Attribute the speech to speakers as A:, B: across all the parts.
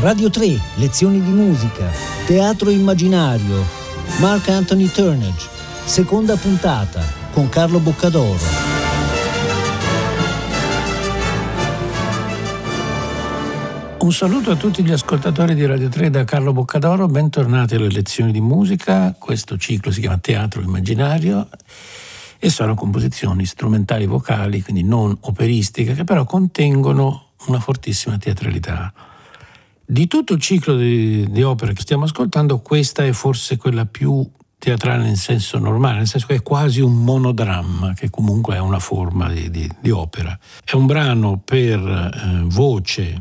A: Radio 3, lezioni di musica, teatro immaginario, Mark Anthony Turnage, seconda puntata con Carlo Boccadoro.
B: Un saluto a tutti gli ascoltatori di Radio 3 da Carlo Boccadoro, bentornati alle lezioni di musica. Questo ciclo si chiama Teatro Immaginario e sono composizioni strumentali vocali, quindi non operistiche, che però contengono una fortissima teatralità. Di tutto il ciclo di, di opere che stiamo ascoltando, questa è forse quella più teatrale in senso normale, nel senso che è quasi un monodramma, che comunque è una forma di, di, di opera. È un brano per eh, voce,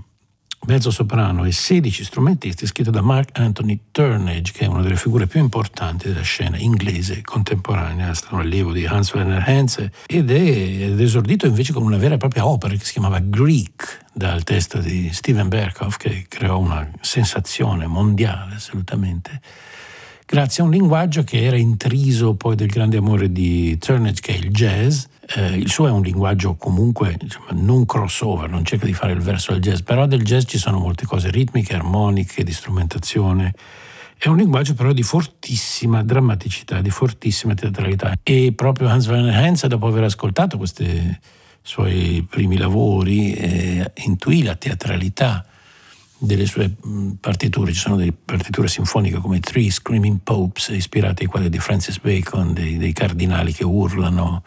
B: mezzo soprano e 16 strumentisti, scritto da Mark Anthony Turnage, che è una delle figure più importanti della scena inglese contemporanea, è stato un allievo di Hans Werner Henze ed è ed esordito invece con una vera e propria opera che si chiamava Greek, dal testo di Steven Berkoff, che creò una sensazione mondiale assolutamente grazie a un linguaggio che era intriso poi del grande amore di Turnage, che è il jazz, eh, il suo è un linguaggio comunque diciamo, non crossover, non cerca di fare il verso del jazz, però del jazz ci sono molte cose ritmiche, armoniche, di strumentazione. È un linguaggio però di fortissima drammaticità, di fortissima teatralità. E proprio Hans Werner Henze, dopo aver ascoltato questi suoi primi lavori, eh, intuì la teatralità delle sue partiture, ci sono delle partiture sinfoniche come Three Screaming Popes, ispirate ai quadri di Francis Bacon, dei, dei cardinali che urlano,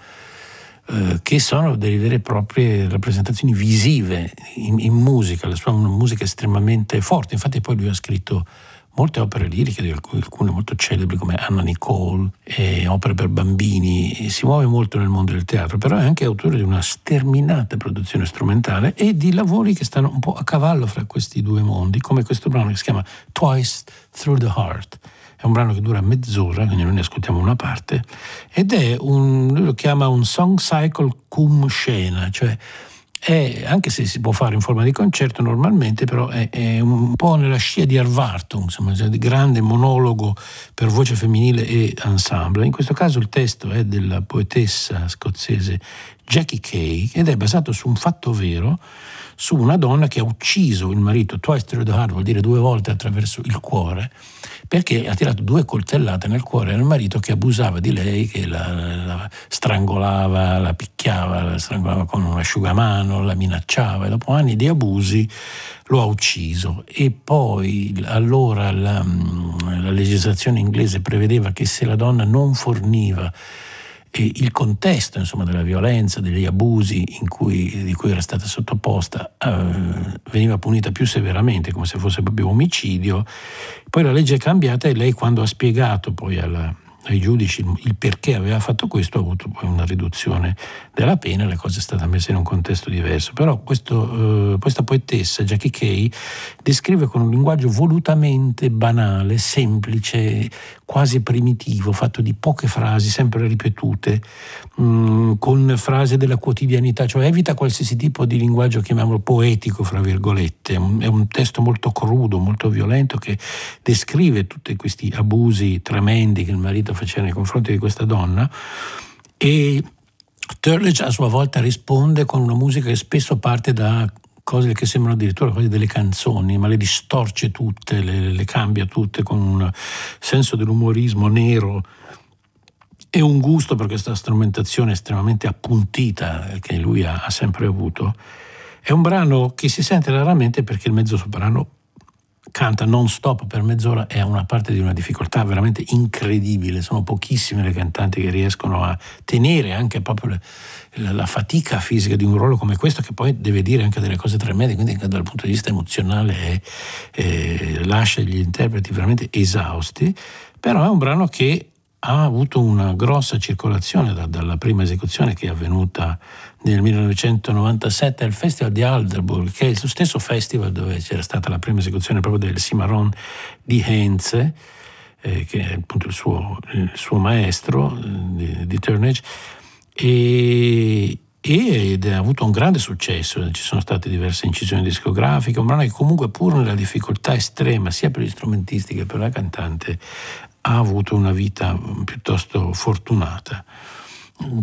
B: eh, che sono delle vere e proprie rappresentazioni visive in, in musica, la sua musica estremamente forte, infatti poi lui ha scritto molte opere liriche, alcune molto celebri come Anna Nicole, opere per bambini, si muove molto nel mondo del teatro, però è anche autore di una sterminata produzione strumentale e di lavori che stanno un po' a cavallo fra questi due mondi, come questo brano che si chiama Twice Through the Heart. È un brano che dura mezz'ora, quindi noi ne ascoltiamo una parte, ed è un, lui lo chiama un song cycle cum scena, cioè è, anche se si può fare in forma di concerto normalmente, però è, è un po' nella scia di Arvarton, insomma, cioè di grande monologo per voce femminile e ensemble. In questo caso il testo è della poetessa scozzese Jackie Kay ed è basato su un fatto vero su una donna che ha ucciso il marito twice through the heart, vuol dire due volte attraverso il cuore, perché ha tirato due coltellate nel cuore al marito che abusava di lei, che la, la strangolava, la picchiava, la strangolava con un asciugamano, la minacciava e dopo anni di abusi lo ha ucciso. E poi allora la, la legislazione inglese prevedeva che se la donna non forniva e il contesto insomma, della violenza, degli abusi cui, di cui era stata sottoposta eh, veniva punita più severamente, come se fosse proprio omicidio. Poi la legge è cambiata e lei quando ha spiegato poi alla, ai giudici il perché aveva fatto questo, ha avuto poi una riduzione della pena, le cose sono state messe in un contesto diverso. Però questo, eh, questa poetessa, Jackie Kay, descrive con un linguaggio volutamente banale, semplice, quasi primitivo, fatto di poche frasi sempre ripetute, mh, mm, con frasi della quotidianità, cioè evita qualsiasi tipo di linguaggio, chiamiamolo poetico, fra virgolette. È un, testo molto crudo, molto violento che descrive tutti questi abusi tremendi che il marito faceva nei confronti di questa donna e Turledge a sua volta risponde con una musica che spesso parte da cose che sembrano addirittura quasi delle canzoni, ma le distorce tutte, le, le cambia tutte con un senso dell'umorismo nero e un gusto per questa strumentazione estremamente appuntita che lui ha, ha sempre avuto. È un brano che si sente raramente perché il mezzo soprano canta non stop per mezz'ora è una parte di una difficoltà veramente incredibile. Sono pochissime le cantanti che riescono a tenere anche proprio le, la, la, fatica fisica di un ruolo come questo, che poi deve dire anche delle cose tremende, quindi dal punto di vista emozionale è, è, lascia gli interpreti veramente esausti. Però è un brano che ha avuto una grossa circolazione da, dalla prima esecuzione che è avvenuta nel 1997 al Festival di Alderburg, che è il stesso festival dove c'era stata la prima esecuzione proprio del Cimarron di Heinze, eh, che è appunto il suo, il suo maestro eh, di, di Turnage, e, ed ha avuto un grande successo, ci sono state diverse incisioni discografiche, un brano che comunque pur nella difficoltà estrema sia per gli strumentisti che per la cantante ha avuto una vita piuttosto fortunata.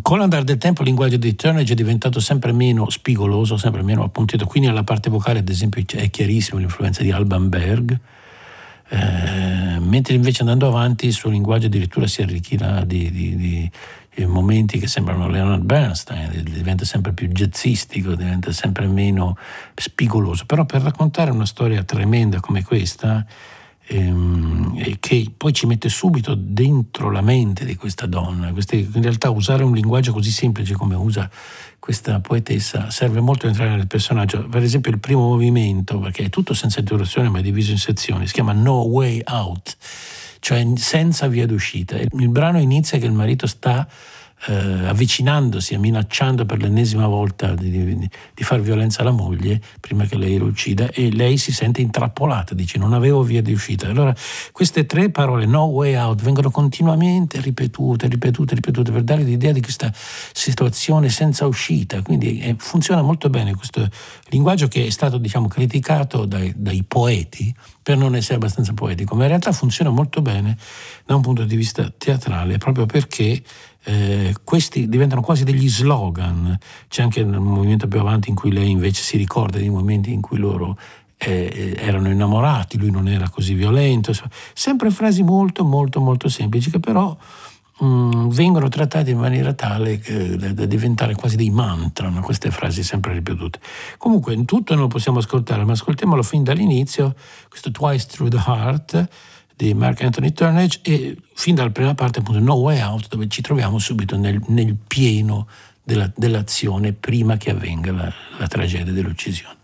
B: Con l'andare del tempo il linguaggio di Turnage è diventato sempre meno spigoloso, sempre meno appuntito, quindi nella parte vocale ad esempio è chiarissimo l'influenza di Alban Berg, eh, mentre invece andando avanti il suo linguaggio addirittura si arricchirà di, di, di, di momenti che sembrano Leonard Bernstein, diventa sempre più jazzistico, diventa sempre meno spigoloso, però per raccontare una storia tremenda come questa ehm, che poi ci mette subito dentro la mente di questa donna. In realtà usare un linguaggio così semplice come usa questa poetessa serve molto a entrare nel personaggio. Per esempio il primo movimento, perché è tutto senza interruzione ma è diviso in sezioni, si chiama No Way Out, cioè senza via d'uscita. Il brano inizia che il marito sta eh, avvicinandosi e minacciando per l'ennesima volta di, di, di, far violenza alla moglie prima che lei lo uccida e lei si sente intrappolata, dice non avevo via di uscita. Allora queste tre parole, no way out, vengono continuamente ripetute, ripetute, ripetute per dare l'idea di questa situazione senza uscita. Quindi eh, funziona molto bene questo linguaggio che è stato diciamo, criticato dai, dai poeti per non essere abbastanza poetico, ma in realtà funziona molto bene da un punto di vista teatrale proprio perché eh, questi diventano quasi degli slogan. C'è anche un movimento più avanti in cui lei invece si ricorda dei momenti in cui loro eh, erano innamorati, lui non era così violento. Sempre frasi molto, molto, molto semplici che però mh, mm, vengono trattate in maniera tale da, da, diventare quasi dei mantra, no? queste frasi sempre ripetute. Comunque, in tutto non lo possiamo ascoltare, ma ascoltiamolo fin dall'inizio, questo Twice Through the Heart di Mark Anthony Turnage e fin dalla prima parte appunto No Way Out dove ci troviamo subito nel, nel pieno della, dell'azione prima che avvenga la, la tragedia dell'uccisione.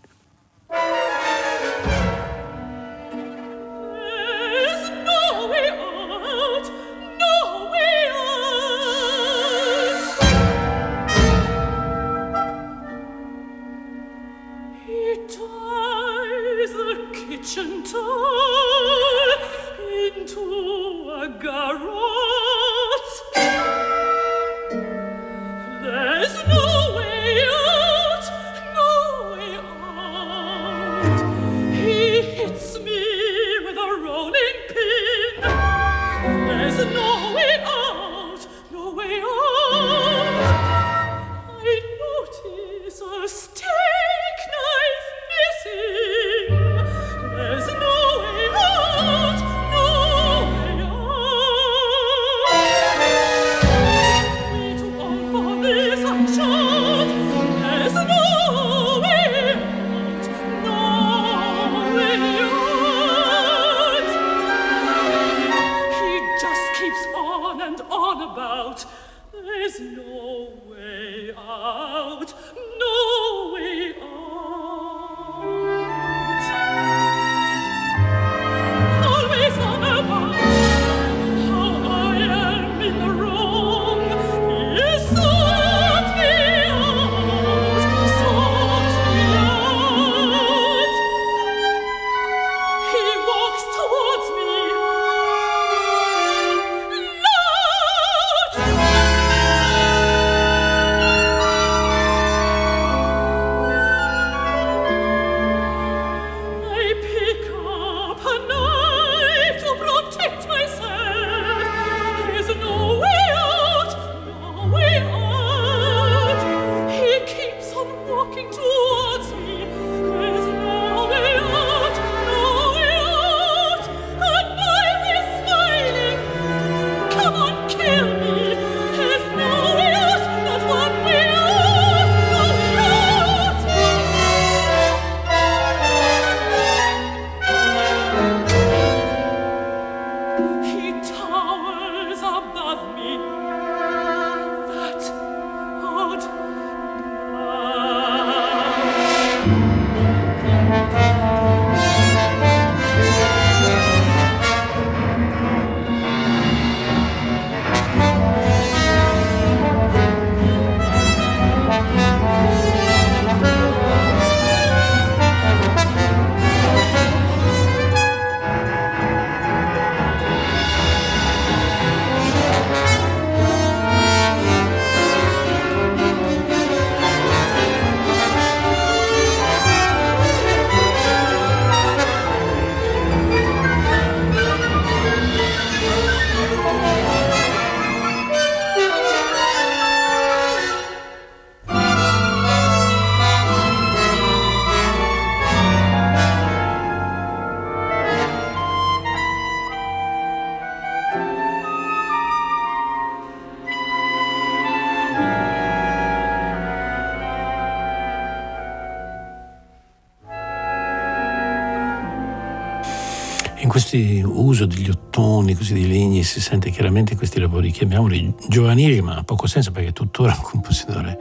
B: Così dei legni, si sente chiaramente questi lavori, chiamiamoli giovanili, ma ha poco senso perché è tuttora un compositore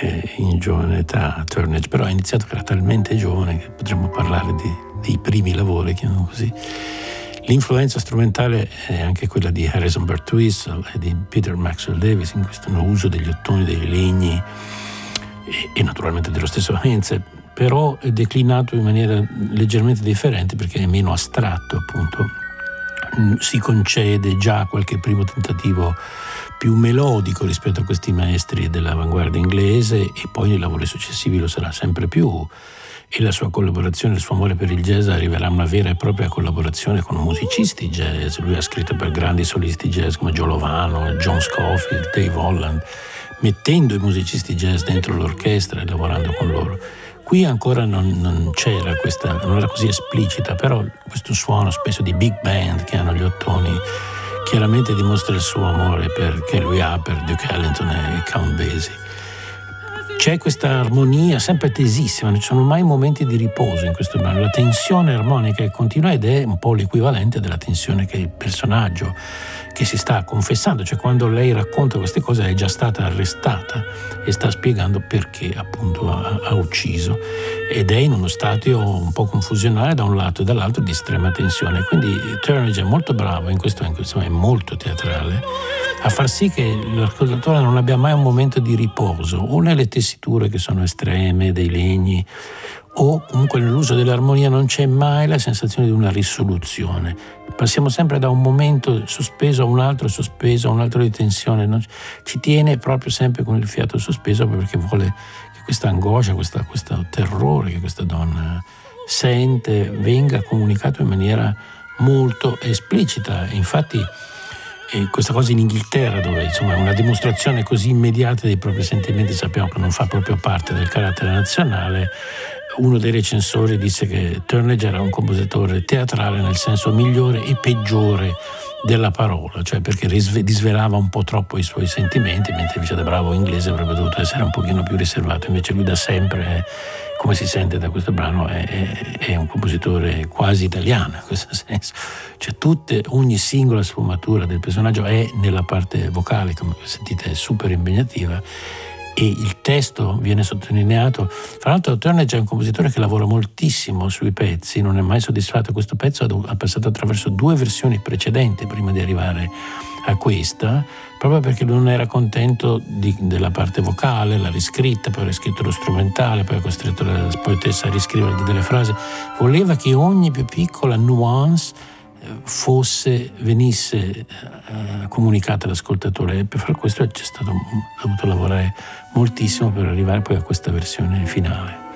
B: eh, in giovane età, Turnage, però ha iniziato che era talmente giovane che potremmo parlare di, dei primi lavori, chiamiamo così. L'influenza strumentale è anche quella di Harrison Birtwistle e di Peter Maxwell Davis in questo uso degli ottoni, dei legni e, e naturalmente dello stesso Heinz, però è declinato in maniera leggermente differente perché è meno astratto appunto. Mm, si concede già qualche primo tentativo più melodico rispetto a questi maestri dell'avanguardia inglese e poi nei lavori successivi lo sarà sempre più e la sua collaborazione, il suo amore per il jazz arriverà a una vera e propria collaborazione con musicisti jazz. Lui ha scritto per grandi solisti jazz come Joe Lovano, John Scofield, Dave Holland, mettendo i musicisti jazz dentro l'orchestra e lavorando con loro. Qui ancora non, non c'era questa, non era così esplicita, però questo suono spesso di big band che hanno gli ottoni chiaramente dimostra il suo amore per, che lui ha per Duke Ellington e Count Basie. C'è questa armonia sempre tesissima, non ci sono mai momenti di riposo in questo brano. La tensione armonica è continua ed è un po' l'equivalente della tensione che il personaggio che si sta confessando, cioè quando lei racconta queste cose è già stata arrestata e sta spiegando perché appunto ha, ha ucciso ed è in uno stadio un po' confusionale da un lato e dall'altro di estrema tensione. Quindi Turnage è molto bravo, in questo, in questo è molto teatrale, a far sì che l'ascoltatore non abbia mai un momento di riposo o nelle tessiture che sono estreme dei legni o comunque nell'uso dell'armonia non c'è mai la sensazione di una risoluzione. Passiamo sempre da un momento sospeso a un altro sospeso, a un altro di tensione, non, ci tiene proprio sempre con il fiato sospeso perché vuole che questa angoscia, questa, questo terrore che questa donna sente venga comunicato in maniera molto esplicita. Infatti e questa cosa in Inghilterra, dove insomma una dimostrazione così immediata dei propri sentimenti sappiamo che non fa proprio parte del carattere nazionale, uno dei recensori disse che Turnage era un compositore teatrale nel senso migliore e peggiore della parola, cioè perché disvelava un po' troppo i suoi sentimenti, mentre invece da bravo inglese avrebbe dovuto essere un pochino più riservato, invece lui da sempre, come si sente da questo brano, è, è, è un compositore quasi italiano in questo senso, cioè tutte, ogni singola sfumatura del personaggio è nella parte vocale, come sentite è super impegnativa e il testo viene sottolineato. Tra l'altro Turnage è un compositore che lavora moltissimo sui pezzi, non è mai soddisfatto. Questo pezzo ha passato attraverso due versioni precedenti prima di arrivare a questa, proprio perché lui non era contento di, della parte vocale, l'ha riscritta, poi ha riscritto lo strumentale, poi ha costretto la poetessa a riscrivere delle frasi. Voleva che ogni più piccola nuance fosse, venisse eh, comunicata all'ascoltatore e per fare questo c'è stato, ha dovuto lavorare moltissimo per arrivare poi a questa versione finale.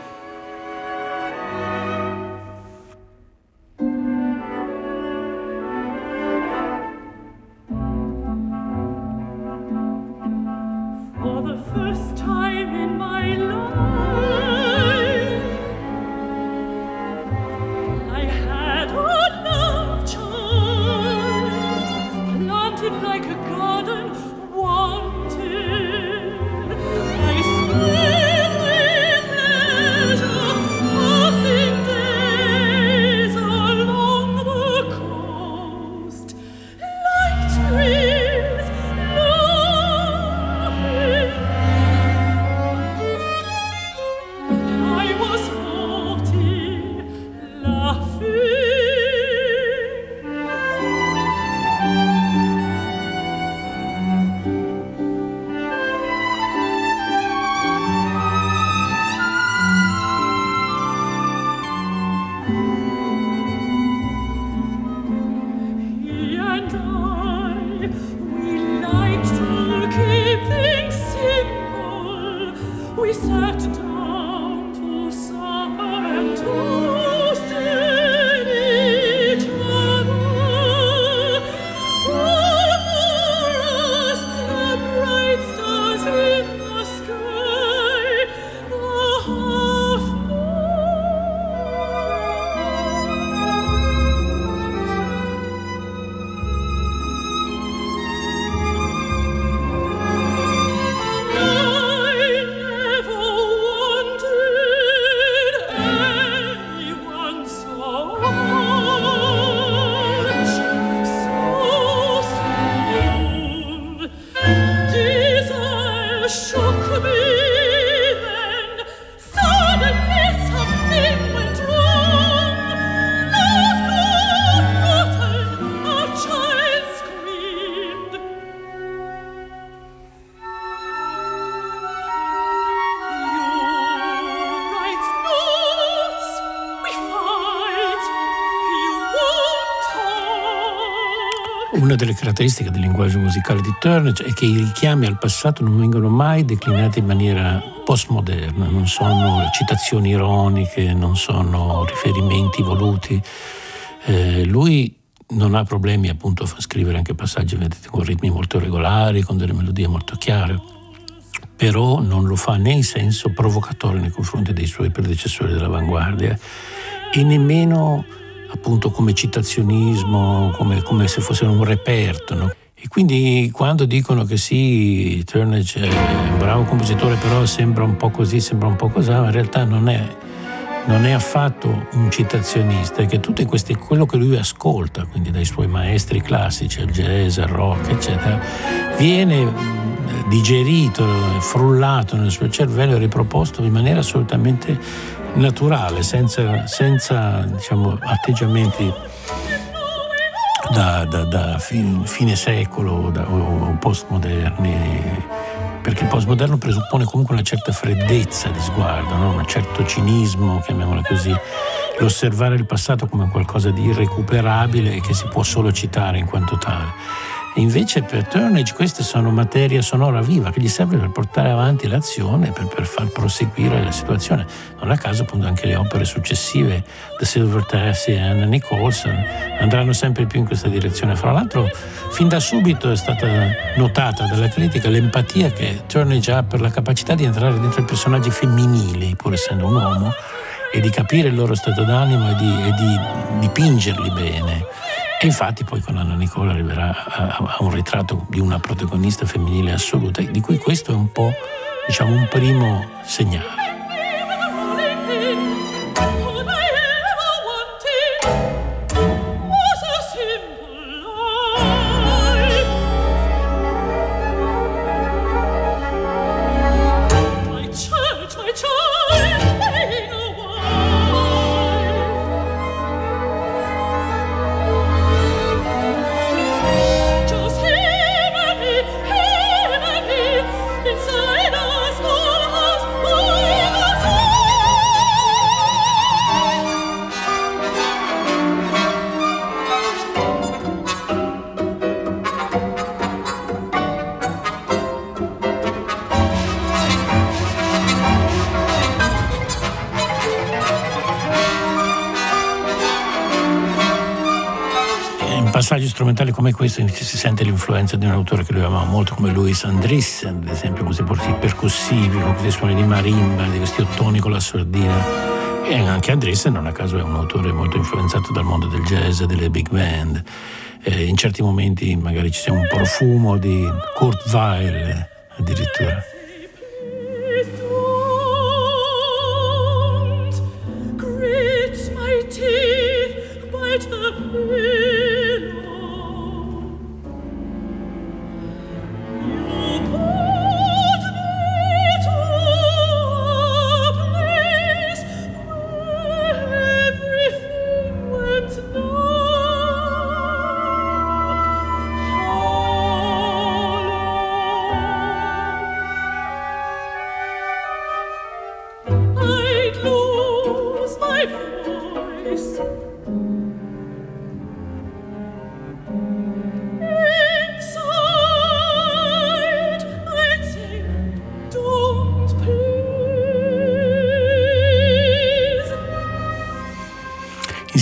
B: Caratteristiche del linguaggio musicale di Turnage è che i richiami al passato non vengono mai declinati in maniera postmoderna, non sono citazioni ironiche, non sono riferimenti voluti. Eh, lui non ha problemi appunto a scrivere anche passaggi con ritmi molto regolari, con delle melodie molto chiare, però non lo fa né in senso provocatorio nei confronti dei suoi predecessori dell'avanguardia e nemmeno appunto come citazionismo, come, come se fosse un reperto. No? E quindi quando dicono che sì, Turnage è un bravo compositore, però sembra un po' così, sembra un po' così, in realtà non è, non è affatto un citazionista, è che tutto questo, quello che lui ascolta, quindi dai suoi maestri classici, al jazz, al rock, eccetera, viene digerito, frullato nel suo cervello e riproposto in maniera assolutamente naturale, senza, senza diciamo, atteggiamenti da, da, da fine secolo da, o postmoderni, perché il postmoderno presuppone comunque una certa freddezza di sguardo, no? un certo cinismo, chiamiamolo così, l'osservare il passato come qualcosa di irrecuperabile e che si può solo citare in quanto tale. Invece per Turnage queste sono materia sonora viva che gli serve per portare avanti l'azione, per, per far proseguire la situazione. Non a caso appunto anche le opere successive, The Silver Tassie e Anna Nicholson, andranno sempre più in questa direzione. Fra l'altro fin da subito è stata notata dalla critica l'empatia che Turnage ha per la capacità di entrare dentro i personaggi femminili, pur essendo un uomo, e di capire il loro stato d'animo e di, e di dipingerli bene. E infatti poi con Anna Nicola arriverà a, a, un ritratto di una protagonista femminile assoluta, di cui questo è un po' diciamo un primo segnale. Strumentali come questo in si sente l'influenza di un autore che lui amava molto come Louis Andriessen, ad esempio, con questi percussivi, con questi suoni di marimba, di questi ottoni con la sordina. E anche Andriessen, non a caso, è un autore molto influenzato dal mondo del jazz delle big band. Eh, in certi momenti magari ci sia un profumo di Kurt Weill addirittura.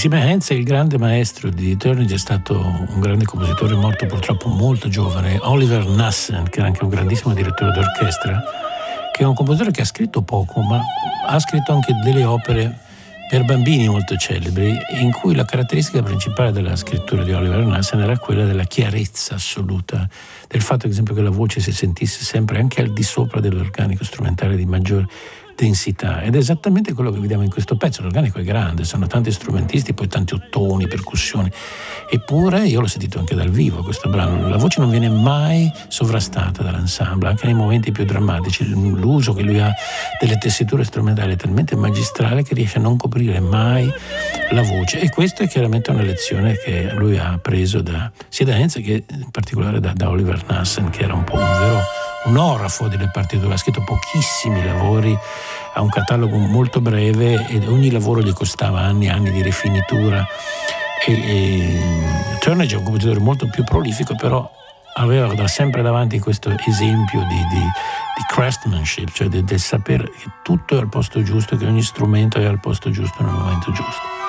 B: Insieme a Hens il grande maestro di Turnage è stato un grande compositore morto purtroppo molto giovane, Oliver Nassen, che era anche un grandissimo direttore d'orchestra, che è un compositore che ha scritto poco, ma ha scritto anche delle opere per bambini molto celebri, in cui la caratteristica principale della scrittura di Oliver Nassen era quella della chiarezza assoluta, del fatto, ad esempio, che la voce si sentisse sempre anche al di sopra dell'organico strumentale di maggior densità ed è esattamente quello che vediamo in questo pezzo. L'organico è grande, sono tanti strumentisti, poi tanti ottoni, percussioni. Eppure io l'ho sentito anche dal vivo questo brano. La voce non viene mai sovrastata dall'ensemble, anche nei momenti più drammatici. L'uso che lui ha delle tessiture strumentali è talmente magistrale che riesce a non coprire mai la voce. E questa è chiaramente una lezione che lui ha preso da, sia da Enz che in particolare da, da Oliver Nassen, che era un po' un vero un orafo delle partiture, ha scritto pochissimi lavori, ha un catalogo molto breve e ogni lavoro gli costava anni e anni di rifinitura. E, e, Turnage è un compositore molto più prolifico, però aveva da sempre davanti questo esempio di, di, di craftsmanship, cioè del, del sapere che tutto è al posto giusto, che ogni strumento è al posto giusto nel momento giusto.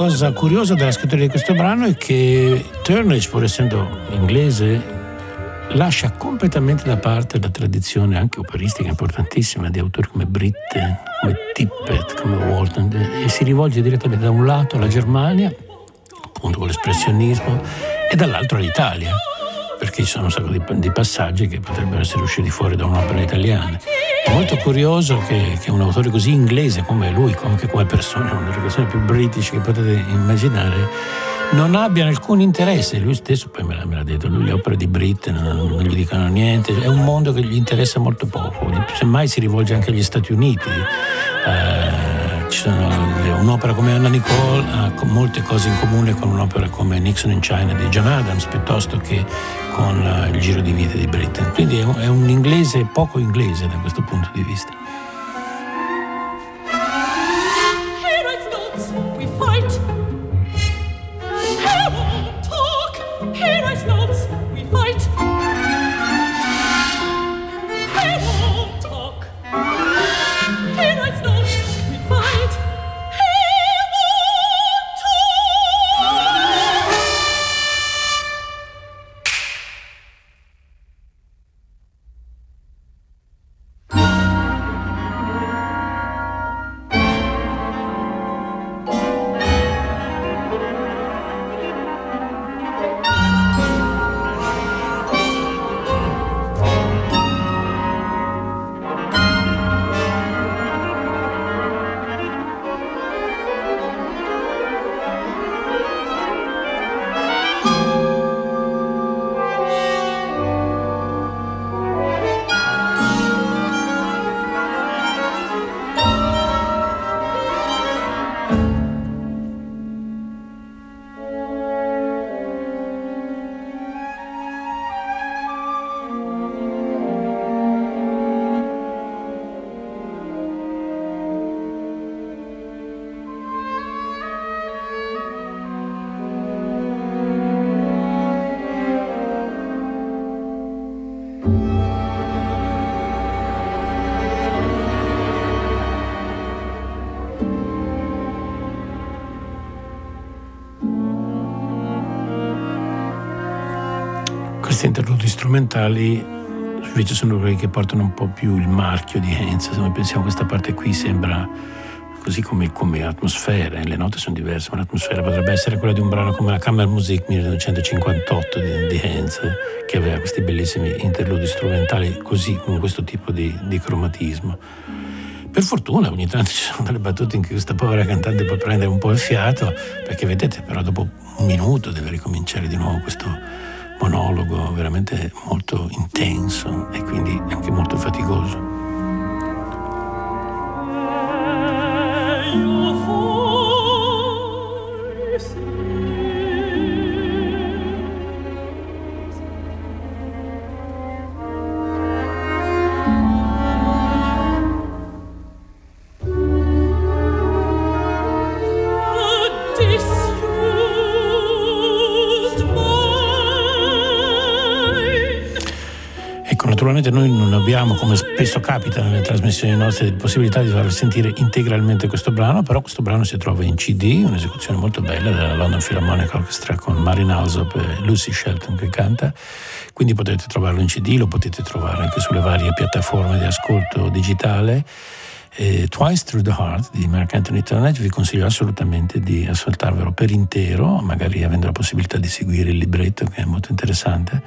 B: Cosa curiosa della scrittura di questo brano è che Turnage, pur essendo inglese, lascia completamente da parte la tradizione anche operistica importantissima di autori come Britte, come Tippett, come Walton e si rivolge direttamente da un lato alla Germania, appunto con l'espressionismo, e dall'altro all'Italia perché ci sono un sacco di, di, passaggi che potrebbero essere usciti fuori da un'opera italiana. È molto curioso che, che un autore così inglese come lui, anche come persona, una delle persone più british che potete immaginare, non abbia alcun interesse. Lui stesso poi me l'ha, detto, lui le opere di Britt non, non, gli dicono niente, è un mondo che gli interessa molto poco, semmai si rivolge anche agli Stati Uniti. Eh, un'opera come Anna Nicole ha molte cose in comune con un'opera come Nixon in China di John Adams piuttosto che con eh, il giro di vita di Britten. Quindi è un inglese poco inglese da questo punto di vista. Questi interludi strumentali invece sono quelli che portano un po' più il marchio di Heinz. Se noi pensiamo a questa parte qui sembra così come, come atmosfera, le note sono diverse, ma l'atmosfera potrebbe essere quella di un brano come la Kammermusik 1958 di, di Heinz, che aveva questi bellissimi interludi strumentali così, con questo tipo di, di cromatismo. Per fortuna ogni tanto ci sono delle battute in cui questa povera cantante può prendere un po' il fiato, perché vedete però dopo un minuto deve ricominciare di nuovo questo monologo veramente molto intenso e quindi anche molto faticoso. Naturalmente noi non abbiamo, come spesso capita nelle trasmissioni nostre, possibilità di far sentire integralmente questo brano, però questo brano si trova in CD, un'esecuzione molto bella della London Philharmonic Orchestra con Marin Alsop e Lucy Shelton che canta, quindi potete trovarlo in CD, lo potete trovare anche sulle varie piattaforme di ascolto digitale. E Twice Through the Heart di Mark Anthony Turnage vi consiglio assolutamente di ascoltarvelo per intero, magari avendo la possibilità di seguire il libretto che è molto interessante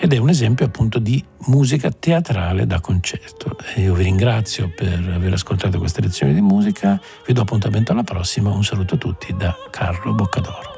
B: ed è un esempio appunto di musica teatrale da concerto. Io vi ringrazio per aver ascoltato queste lezioni di musica, vi do appuntamento alla prossima, un saluto a tutti da Carlo Boccadoro.